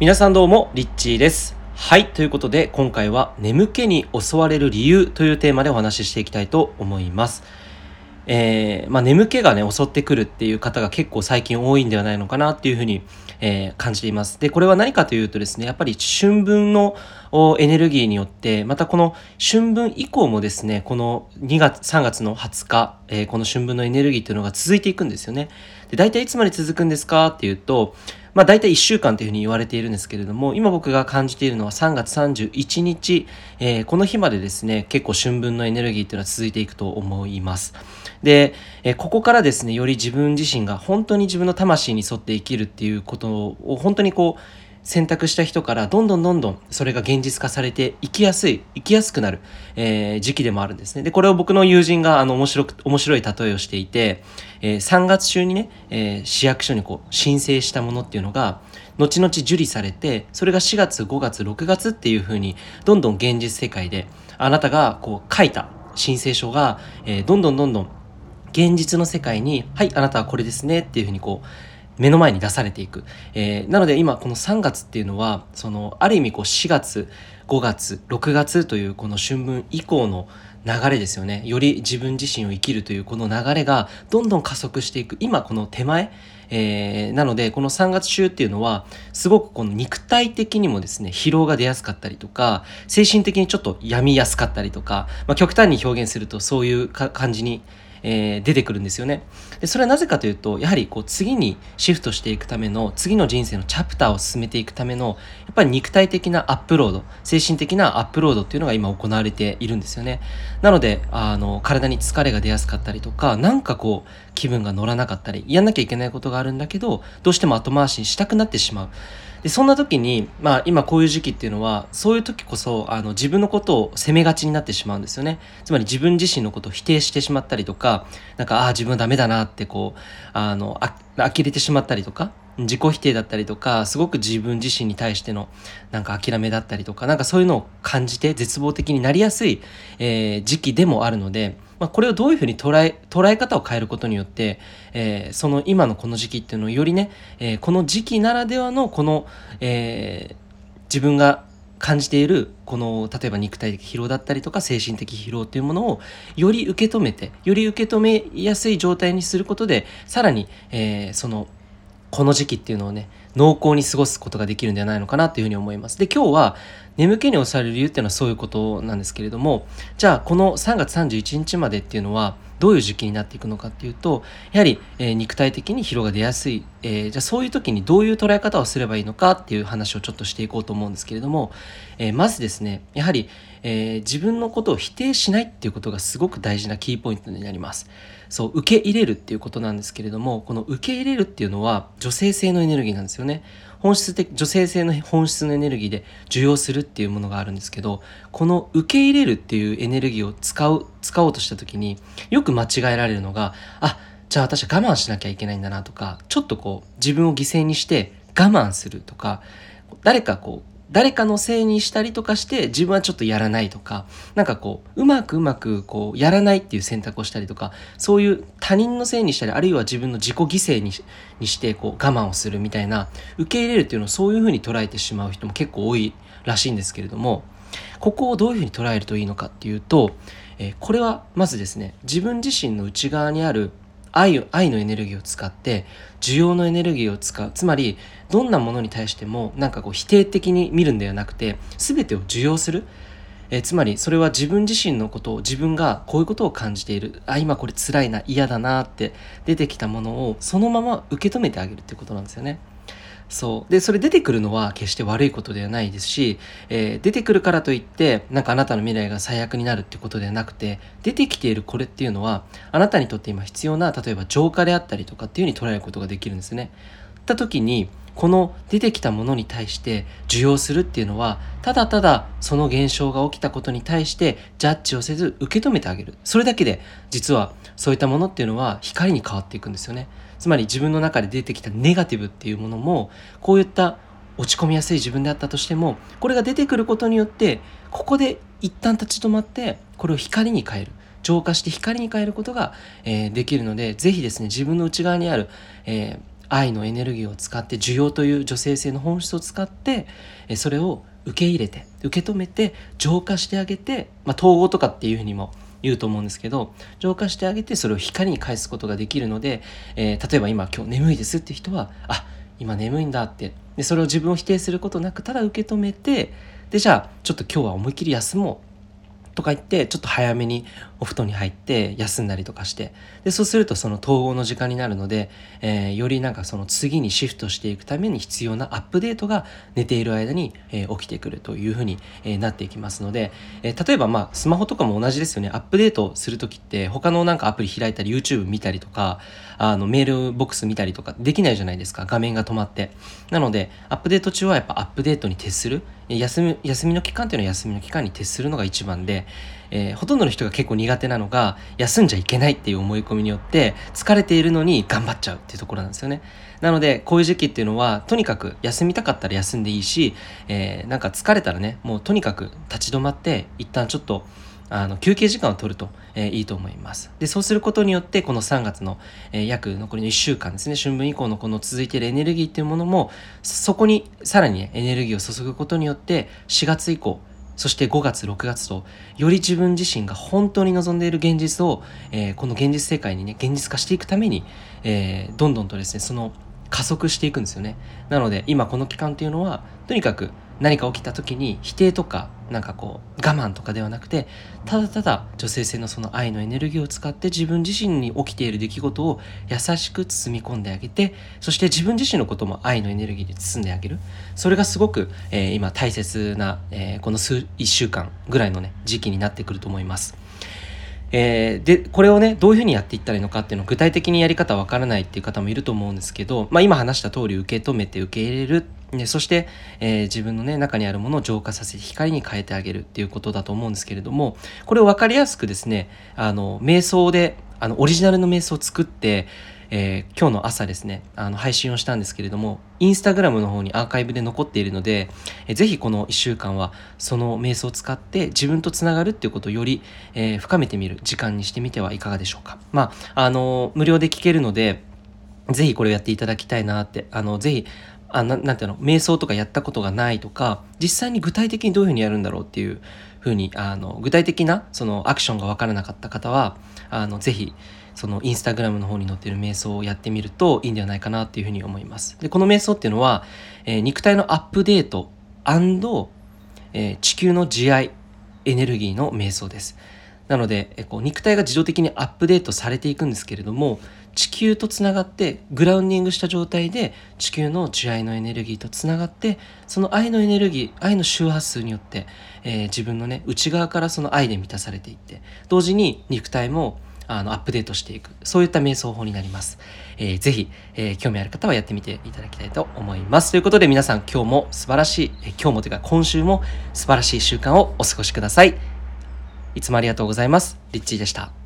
皆さんどうも、リッチーです。はい、ということで、今回は眠気に襲われる理由というテーマでお話ししていきたいと思います。えー、まあ眠気がね、襲ってくるっていう方が結構最近多いんではないのかなっていうふうに、えー感じています。で、これは何かというとですね、やっぱり春分のエネルギーによって、またこの春分以降もですね、この2月、3月の20日、えーこの春分のエネルギーっていうのが続いていくんですよね。で、大体いつまで続くんですかっていうと、まあ大体1週間というふうに言われているんですけれども、今僕が感じているのは3月31日、えーこの日までですね、結構春分のエネルギーっていうのは続いていくと思います。で、えーここからですね、より自分自身が本当に自分の魂に沿って生きるっていうことを本当にこう、選択した人からどんどんどんどんそれが現実化されて生きやすい、生きやすくなる、えー時期でもあるんですね。で、これを僕の友人があの面白く、面白い例えをしていて、えー3月中にね、えー市役所にこう申請したものっていうのが、後々受理されて、それが4月、5月、6月っていう風に、どんどん現実世界で、あなたがこう書いた申請書が、えーどんどんどんどん現実の世界に、はい、あなたはこれですねっていうふうにこう、目の前に出されていく。えーなので今この3月っていうのは、その、ある意味こう4月、5月、6月というこの春分以降の流れですよね。より自分自身を生きるというこの流れがどんどん加速していく。今この手前、えーなのでこの3月中っていうのはすごくこの肉体的にもですね疲労が出やすかったりとか精神的にちょっと病みやすかったりとか、まあ、極端に表現するとそういう感じにえー出てくるんですよね。でそれはなぜかというとやはりこう次にシフトしていくための次の人生のチャプターを進めていくためのやっぱり肉体的なアップロード精神的なアップロードっていうのが今行われているんですよね。なのであの体に疲れが出やすかったりとかなんかこう気分が乗らなかったりやんなきゃいけないことがあるんだけどどうしても後回しにしたくなってしまう。でそんな時に、まあ、今こういう時期っていうのはそういう時こそあの自分のことを責めがちになってしまうんですよね。つまり自分自身のことを否定してしまったりとかなんかああ自分はダメだなってこうあのあ呆れてしまったりとか自己否定だったりとかすごく自分自身に対してのなんか諦めだったりとかなんかそういうのを感じて絶望的になりやすい、えー時期でもあるので、まあ、これをどういうふうに捉え捉え方を変えることによって、えーその今のこの時期っていうのをよりね、えーこの時期ならではのこの、えー自分が感じているこの例えば肉体的疲労だったりとか精神的疲労というものをより受け止めてより受け止めやすい状態にすることでさらに、えーそのこの時期っていうのをね濃厚に過ごすことができるんじゃないのかなというふうに思います。で今日は眠気に押される理由っていうのはそういうことなんですけれどもじゃあこの3月31日までっていうのはどういう時期になっていくのかっていうとやはり、えー肉体的に疲労が出やすい、えーじゃあそういう時にどういう捉え方をすればいいのかっていう話をちょっとしていこうと思うんですけれども、えーまずですねやはり、え自分のことを否定しないっていうことがすごく大事なキーポイントになります。そう受け入れるっていうことなんですけれどもこの受け入れるっていうのは女性性のエネルギーなんですよね。本質的女性性の本質のエネルギーで受容するっていうものがあるんですけどこの受け入れるっていうエネルギーを使う使おうとした時によく間違えられるのがあじゃあ私は我慢しなきゃいけないんだなとかちょっとこう自分を犠牲にして我慢するとか誰かこう誰かのせいにしたりとかして自分はちょっとやらないとかなんかこううまくうまくこうやらないっていう選択をしたりとかそういう他人のせいにしたりあるいは自分の自己犠牲にしにしてこう我慢をするみたいな受け入れるっていうのをそういうふうに捉えてしまう人も結構多いらしいんですけれどもここをどういうふうに捉えるといいのかっていうと、えーこれはまずですね自分自身の内側にある愛を愛のエネルギーを使って需要のエネルギーを使う。つまりどんなものに対してもなんかこう否定的に見るんではなくて全てを受容する。えつまりそれは自分自身のことを自分がこういうことを感じている。あ今これ辛いな嫌だなって出てきたものをそのまま受け止めてあげるっていうことなんですよね。そう。でそれ出てくるのは決して悪いことではないですし、えー出てくるからといってなんかあなたの未来が最悪になるってことではなくて出てきているこれっていうのはあなたにとって今必要な例えば浄化であったりとかっていうふうに捉えることができるんですね。った時にこの出てきたものに対して受容するっていうのはただただその現象が起きたことに対してジャッジをせず受け止めてあげる。それだけで実はそういったものっていうのは光に変わっていくんですよね。つまり自分の中で出てきたネガティブっていうものもこういった落ち込みやすい自分であったとしてもこれが出てくることによってここで一旦立ち止まってこれを光に変える。浄化して光に変えることが、えーできるのでぜひですね自分の内側にある、えー愛のエネルギーを使って需要という女性性の本質を使ってえそれを受け入れて受け止めて浄化してあげて、まあ、統合とかっていうふうにも言うと思うんですけど浄化してあげてそれを光に返すことができるので、えー、例えば今今日眠いですって人はあ今眠いんだって。でそれを自分を否定することなくただ受け止めてでじゃあちょっと今日は思いっきり休もう。とか言ってちょっと早めにお布団に入って休んだりとかして。でそうするとその統合の時間になるので、えー、よりなんかその次にシフトしていくために必要なアップデートが寝ている間に、えー、起きてくるというふうに、えー、なっていきますので、え、例えばまあスマホとかも同じですよね。アップデートする時って他のなんかアプリ開いたり YouTube 見たりとかあのメールボックス見たりとかできないじゃないですか。画面が止まって。なのでアップデート中はやっぱアップデートに徹する。休み休みの期間っていうのは休みの期間に徹するのが一番で、えー、ほとんどの人が結構苦手なのが休んじゃいけないっていう思い込みによって疲れているのに頑張っちゃうっていうところなんですよね。なのでこういう時期っていうのはとにかく休みたかったら休んでいいし、えー、なんか疲れたらねもうとにかく立ち止まって一旦ちょっとあの休憩時間を取ると、えー、いいと思います。で、そうすることによって、この3月の、えー、約残りの1週間ですね、春分以降のこの続いているエネルギーっていうものも、そこにさらに、ね、エネルギーを注ぐことによって、4月以降、そして5月、6月と、より自分自身が本当に望んでいる現実を、えー、この現実世界にね、現実化していくために、えー、どんどんとですね、その加速していくんですよね。なので、今この期間っていうのは、とにかく何か起きた時に否定とかなんかこう我慢とかではなくてただただ女性性のその愛のエネルギーを使って自分自身に起きている出来事を優しく包み込んであげてそして自分自身のことも愛のエネルギーで包んであげるそれがすごく、えー、今大切な、えー、この数1週間ぐらいのね時期になってくると思います。えー、でこれをねどういうふうにやっていったらいいのかっていうのを具体的にやり方わからないっていう方もいると思うんですけど、まあ、今話した通り受け止めて受け入れるでそして、えー、自分のね中にあるものを浄化させて光に変えてあげるっていうことだと思うんですけれどもこれを分かりやすくですねあの瞑想であのオリジナルの瞑想を作ってえー、今日の朝ですね、あの配信をしたんですけれども、インスタグラムの方にアーカイブで残っているので、えー、ぜひこの1週間はその瞑想を使って自分とつながるっていうことをより、えー、深めてみる時間にしてみてはいかがでしょうか。まあ、あの無料で聞けるので、ぜひこれをやっていただきたいなって、あの、ぜひ、あななんていうの、瞑想とかやったことがないとか、実際に具体的にどういうふうにやるんだろうっていうふうに、あの、具体的なそのアクションがわからなかった方は、あの、ぜひ、そのインスタグラムの方に載ってる瞑想をやってみるといいんではないかなっていうふうに思います。で、この瞑想っていうのは、えー、肉体のアップデートえー、地球の慈愛エネルギーの瞑想です。なので、え、こう肉体が自動的にアップデートされていくんですけれども、地球とつながってグラウンディングした状態で地球の慈愛のエネルギーとつながってその愛のエネルギー愛の周波数によって、えー、自分のね内側からその愛で満たされていって同時に肉体もあのアップデートしていく。そういった瞑想法になります、えー、ぜひ、えー、興味ある方はやってみていただきたいと思います。ということで皆さん今日も素晴らしい、えー、今日もというか今週も素晴らしい習慣をお過ごしください。いつもありがとうございます。リッチーでした。